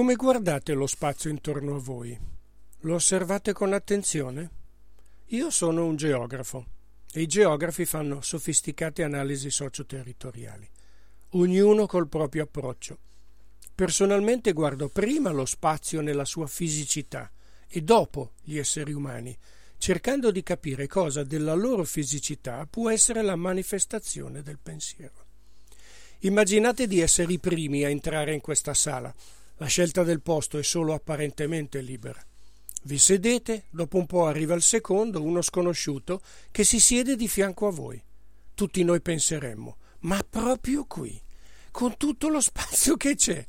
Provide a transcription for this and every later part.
Come guardate lo spazio intorno a voi? Lo osservate con attenzione? Io sono un geografo e i geografi fanno sofisticate analisi socioterritoriali, ognuno col proprio approccio. Personalmente guardo prima lo spazio nella sua fisicità e dopo gli esseri umani, cercando di capire cosa della loro fisicità può essere la manifestazione del pensiero. Immaginate di essere i primi a entrare in questa sala la scelta del posto è solo apparentemente libera. Vi sedete, dopo un po' arriva il secondo, uno sconosciuto, che si siede di fianco a voi. Tutti noi penseremmo, ma proprio qui, con tutto lo spazio che c'è.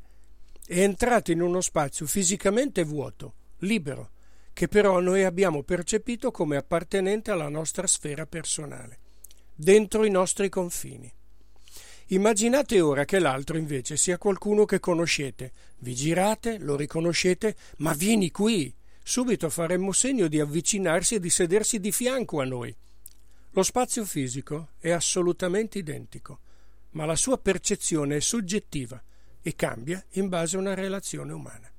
E entrate in uno spazio fisicamente vuoto, libero, che però noi abbiamo percepito come appartenente alla nostra sfera personale, dentro i nostri confini. Immaginate ora che l'altro invece sia qualcuno che conoscete. Vi girate, lo riconoscete, ma vieni qui. Subito faremmo segno di avvicinarsi e di sedersi di fianco a noi. Lo spazio fisico è assolutamente identico, ma la sua percezione è soggettiva e cambia in base a una relazione umana.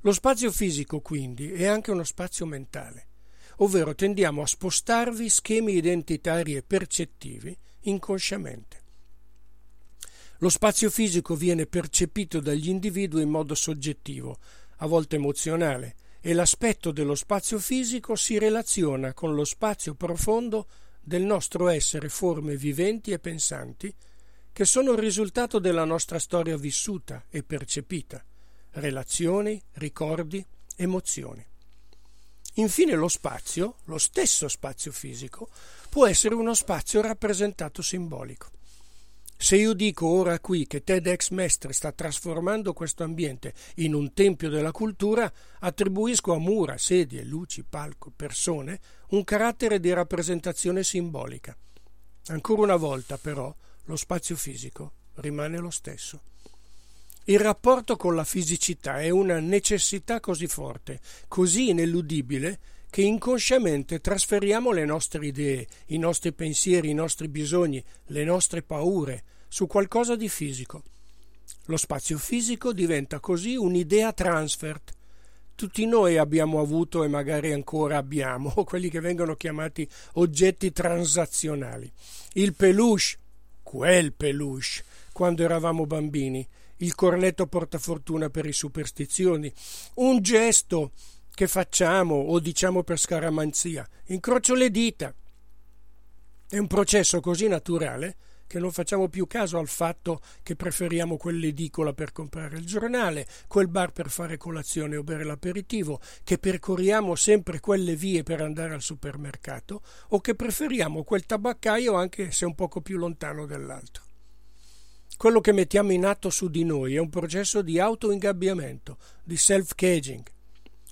Lo spazio fisico, quindi, è anche uno spazio mentale, ovvero tendiamo a spostarvi schemi identitari e percettivi inconsciamente. Lo spazio fisico viene percepito dagli individui in modo soggettivo, a volte emozionale, e l'aspetto dello spazio fisico si relaziona con lo spazio profondo del nostro essere forme viventi e pensanti, che sono il risultato della nostra storia vissuta e percepita, relazioni, ricordi, emozioni. Infine lo spazio, lo stesso spazio fisico, può essere uno spazio rappresentato simbolico. Se io dico ora qui che TEDx Mestre sta trasformando questo ambiente in un tempio della cultura, attribuisco a mura, sedie, luci, palco, persone un carattere di rappresentazione simbolica. Ancora una volta, però, lo spazio fisico rimane lo stesso. Il rapporto con la fisicità è una necessità così forte, così ineludibile, che inconsciamente trasferiamo le nostre idee, i nostri pensieri, i nostri bisogni, le nostre paure su qualcosa di fisico. Lo spazio fisico diventa così un'idea transfert. Tutti noi abbiamo avuto e magari ancora abbiamo quelli che vengono chiamati oggetti transazionali. Il peluche, quel peluche, quando eravamo bambini, il cornetto portafortuna per i superstizioni, un gesto che facciamo o diciamo per scaramanzia. Incrocio le dita. È un processo così naturale che non facciamo più caso al fatto che preferiamo quell'edicola per comprare il giornale, quel bar per fare colazione o bere l'aperitivo, che percorriamo sempre quelle vie per andare al supermercato o che preferiamo quel tabaccaio anche se un poco più lontano dell'altro. Quello che mettiamo in atto su di noi è un processo di autoingabbiamento, di self-caging,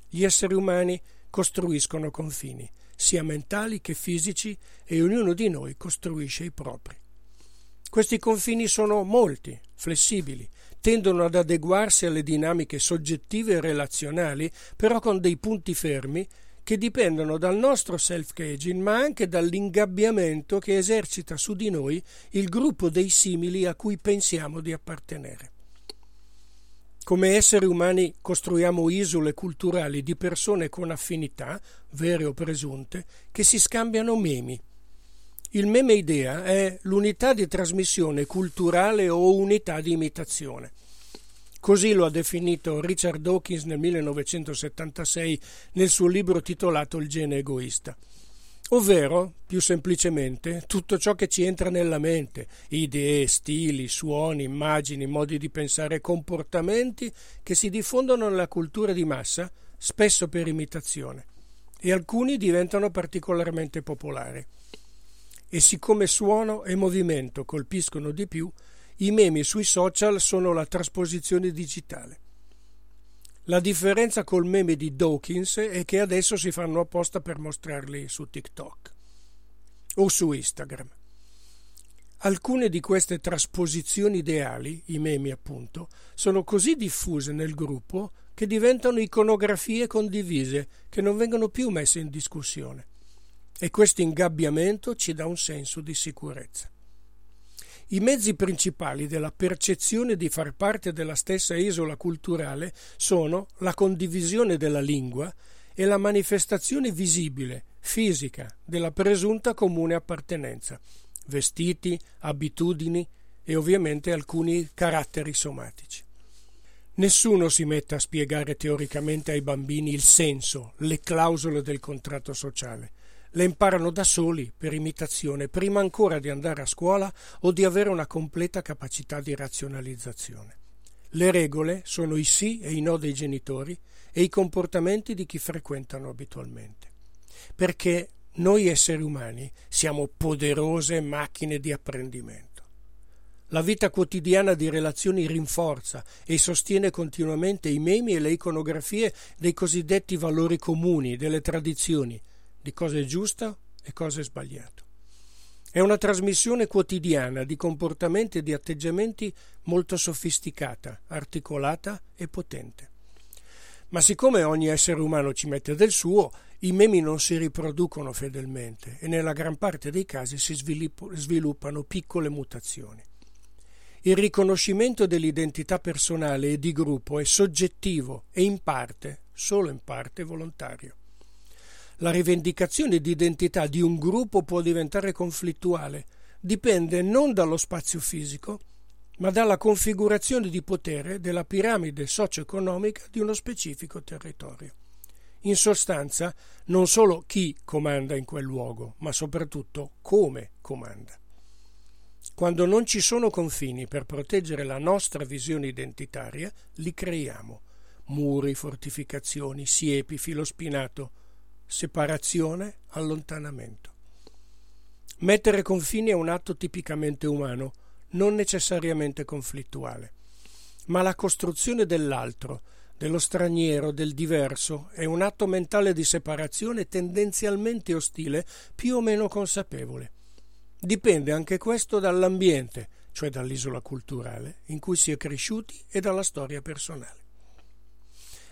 gli esseri umani costruiscono confini, sia mentali che fisici, e ognuno di noi costruisce i propri. Questi confini sono molti, flessibili, tendono ad adeguarsi alle dinamiche soggettive e relazionali, però con dei punti fermi che dipendono dal nostro self-caging, ma anche dall'ingabbiamento che esercita su di noi il gruppo dei simili a cui pensiamo di appartenere. Come esseri umani costruiamo isole culturali di persone con affinità, vere o presunte, che si scambiano memi. Il meme idea è l'unità di trasmissione culturale o unità di imitazione. Così lo ha definito Richard Dawkins nel 1976 nel suo libro titolato Il gene egoista ovvero, più semplicemente, tutto ciò che ci entra nella mente, idee, stili, suoni, immagini, modi di pensare comportamenti che si diffondono nella cultura di massa, spesso per imitazione, e alcuni diventano particolarmente popolari. E siccome suono e movimento colpiscono di più, i memi sui social sono la trasposizione digitale. La differenza col meme di Dawkins è che adesso si fanno apposta per mostrarli su TikTok o su Instagram. Alcune di queste trasposizioni ideali, i memi appunto, sono così diffuse nel gruppo che diventano iconografie condivise che non vengono più messe in discussione. E questo ingabbiamento ci dà un senso di sicurezza. I mezzi principali della percezione di far parte della stessa isola culturale sono la condivisione della lingua e la manifestazione visibile, fisica, della presunta comune appartenenza, vestiti, abitudini e ovviamente alcuni caratteri somatici. Nessuno si mette a spiegare teoricamente ai bambini il senso, le clausole del contratto sociale le imparano da soli, per imitazione, prima ancora di andare a scuola o di avere una completa capacità di razionalizzazione. Le regole sono i sì e i no dei genitori e i comportamenti di chi frequentano abitualmente. Perché noi esseri umani siamo poderose macchine di apprendimento. La vita quotidiana di relazioni rinforza e sostiene continuamente i memi e le iconografie dei cosiddetti valori comuni, delle tradizioni, di cosa è giusto e cosa è sbagliato. È una trasmissione quotidiana di comportamenti e di atteggiamenti molto sofisticata, articolata e potente. Ma siccome ogni essere umano ci mette del suo, i memi non si riproducono fedelmente e nella gran parte dei casi si sviluppano piccole mutazioni. Il riconoscimento dell'identità personale e di gruppo è soggettivo e in parte, solo in parte, volontario la rivendicazione di identità di un gruppo può diventare conflittuale, dipende non dallo spazio fisico, ma dalla configurazione di potere della piramide socio-economica di uno specifico territorio. In sostanza, non solo chi comanda in quel luogo, ma soprattutto come comanda. Quando non ci sono confini per proteggere la nostra visione identitaria, li creiamo. Muri, fortificazioni, siepi, filo spinato, separazione, allontanamento. Mettere confini è un atto tipicamente umano, non necessariamente conflittuale. Ma la costruzione dell'altro, dello straniero, del diverso, è un atto mentale di separazione tendenzialmente ostile, più o meno consapevole. Dipende anche questo dall'ambiente, cioè dall'isola culturale, in cui si è cresciuti e dalla storia personale.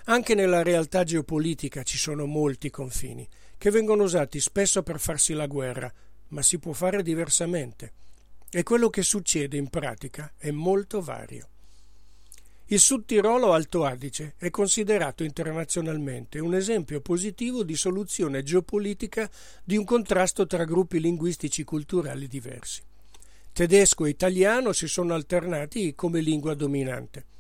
Anche nella realtà geopolitica ci sono molti confini, che vengono usati spesso per farsi la guerra, ma si può fare diversamente. E quello che succede in pratica è molto vario. Il Sud Tirolo Alto Adige è considerato internazionalmente un esempio positivo di soluzione geopolitica di un contrasto tra gruppi linguistici culturali diversi. Tedesco e italiano si sono alternati come lingua dominante.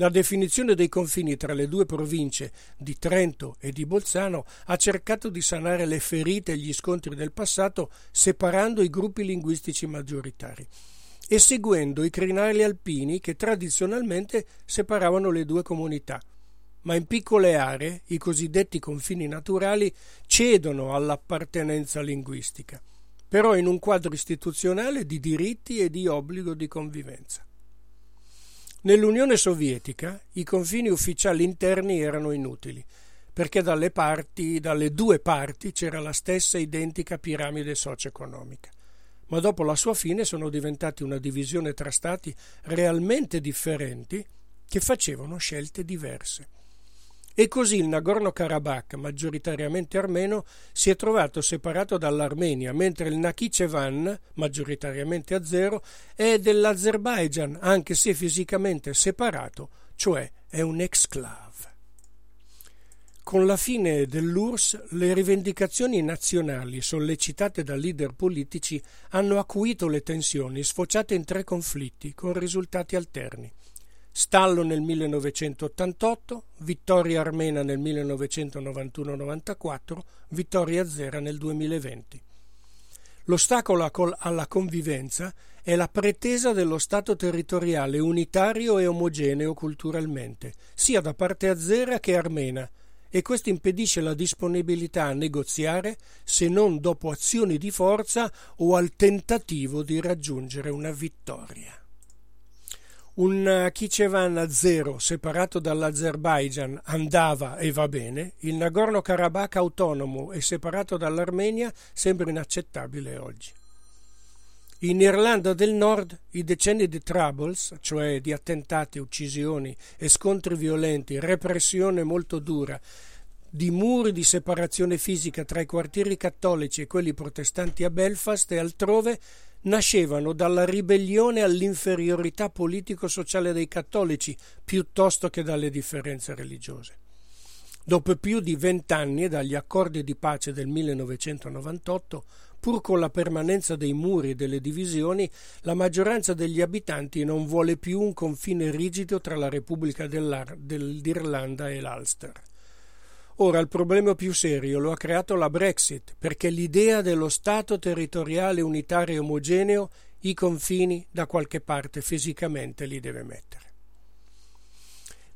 La definizione dei confini tra le due province di Trento e di Bolzano ha cercato di sanare le ferite e gli scontri del passato separando i gruppi linguistici maggioritari e seguendo i crinali alpini che tradizionalmente separavano le due comunità. Ma in piccole aree i cosiddetti confini naturali cedono all'appartenenza linguistica, però in un quadro istituzionale di diritti e di obbligo di convivenza. Nell'Unione Sovietica i confini ufficiali interni erano inutili, perché dalle, parti, dalle due parti c'era la stessa identica piramide socio-economica. Ma dopo la sua fine sono diventati una divisione tra stati realmente differenti che facevano scelte diverse. E così il Nagorno-Karabakh, maggioritariamente armeno, si è trovato separato dall'Armenia, mentre il Nakhichevan, maggioritariamente azero, è dell'Azerbaijan, anche se fisicamente separato, cioè è un exclave. Con la fine dell'URSS, le rivendicazioni nazionali sollecitate da leader politici hanno acuito le tensioni, sfociate in tre conflitti, con risultati alterni. Stallo nel 1988, vittoria armena nel 1991-94, vittoria azera nel 2020. L'ostacolo alla convivenza è la pretesa dello Stato territoriale unitario e omogeneo culturalmente, sia da parte azera che armena, e questo impedisce la disponibilità a negoziare se non dopo azioni di forza o al tentativo di raggiungere una vittoria. Un Kichevan zero separato dall'Azerbaijan andava e va bene, il Nagorno-Karabakh autonomo e separato dall'Armenia sembra inaccettabile oggi. In Irlanda del Nord i decenni di troubles, cioè di attentati, uccisioni e scontri violenti, repressione molto dura, di muri di separazione fisica tra i quartieri cattolici e quelli protestanti a Belfast e altrove, nascevano dalla ribellione all'inferiorità politico-sociale dei cattolici piuttosto che dalle differenze religiose. Dopo più di vent'anni dagli accordi di pace del 1998, pur con la permanenza dei muri e delle divisioni, la maggioranza degli abitanti non vuole più un confine rigido tra la Repubblica dell'Irlanda e l'Ulster. Ora il problema più serio lo ha creato la Brexit, perché l'idea dello Stato territoriale unitario e omogeneo i confini da qualche parte fisicamente li deve mettere.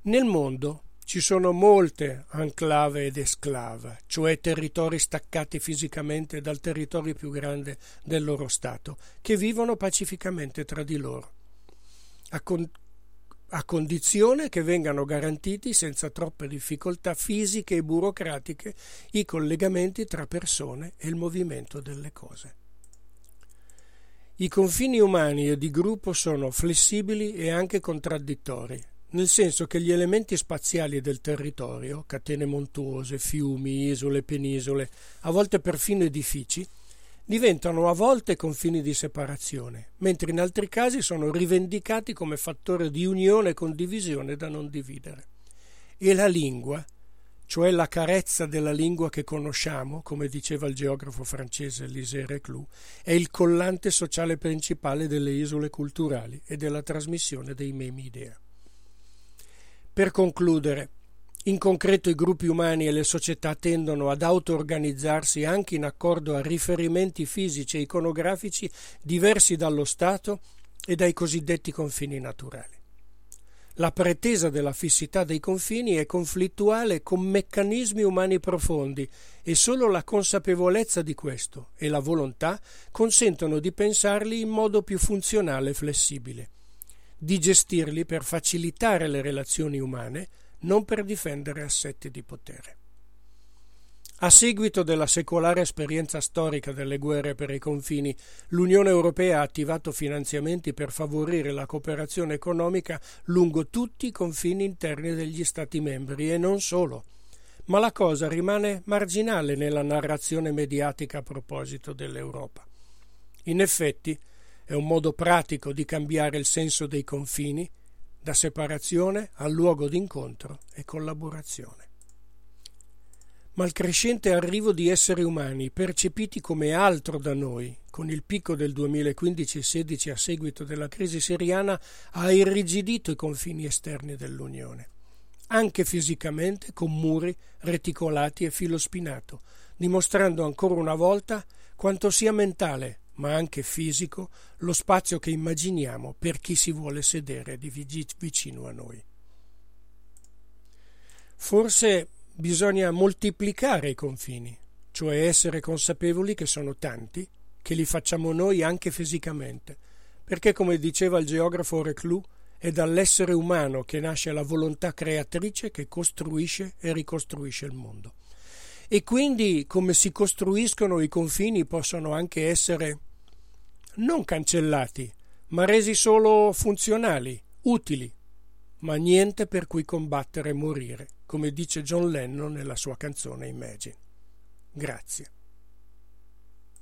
Nel mondo ci sono molte enclave ed esclave, cioè territori staccati fisicamente dal territorio più grande del loro Stato, che vivono pacificamente tra di loro, a, a condizione che vengano garantiti senza troppe difficoltà fisiche e burocratiche i collegamenti tra persone e il movimento delle cose. I confini umani e di gruppo sono flessibili e anche contraddittori, nel senso che gli elementi spaziali del territorio, catene montuose, fiumi, isole, penisole, a volte perfino edifici, diventano a volte confini di separazione, mentre in altri casi sono rivendicati come fattore di unione e condivisione da non dividere. E la lingua, cioè la carezza della lingua che conosciamo, come diceva il geografo francese Lisée Reclus, è il collante sociale principale delle isole culturali e della trasmissione dei memi idea. Per concludere, in concreto i gruppi umani e le società tendono ad auto-organizzarsi anche in accordo a riferimenti fisici e iconografici diversi dallo Stato e dai cosiddetti confini naturali. La pretesa della fissità dei confini è conflittuale con meccanismi umani profondi e solo la consapevolezza di questo e la volontà consentono di pensarli in modo più funzionale e flessibile, di gestirli per facilitare le relazioni umane non per difendere assetti di potere. A seguito della secolare esperienza storica delle guerre per i confini, l'Unione Europea ha attivato finanziamenti per favorire la cooperazione economica lungo tutti i confini interni degli Stati membri e non solo. Ma la cosa rimane marginale nella narrazione mediatica a proposito dell'Europa. In effetti, è un modo pratico di cambiare il senso dei confini da separazione a luogo d'incontro e collaborazione. Ma il crescente arrivo di esseri umani percepiti come altro da noi, con il picco del 2015-16 a seguito della crisi siriana, ha irrigidito i confini esterni dell'Unione, anche fisicamente con muri reticolati e filo spinato, dimostrando ancora una volta quanto sia mentale ma anche fisico, lo spazio che immaginiamo per chi si vuole sedere vicino a noi. Forse bisogna moltiplicare i confini, cioè essere consapevoli che sono tanti, che li facciamo noi anche fisicamente, perché come diceva il geografo Reclus, è dall'essere umano che nasce la volontà creatrice che costruisce e ricostruisce il mondo. E quindi come si costruiscono i confini possono anche essere non cancellati, ma resi solo funzionali, utili, ma niente per cui combattere e morire, come dice John Lennon nella sua canzone Imagine. Grazie.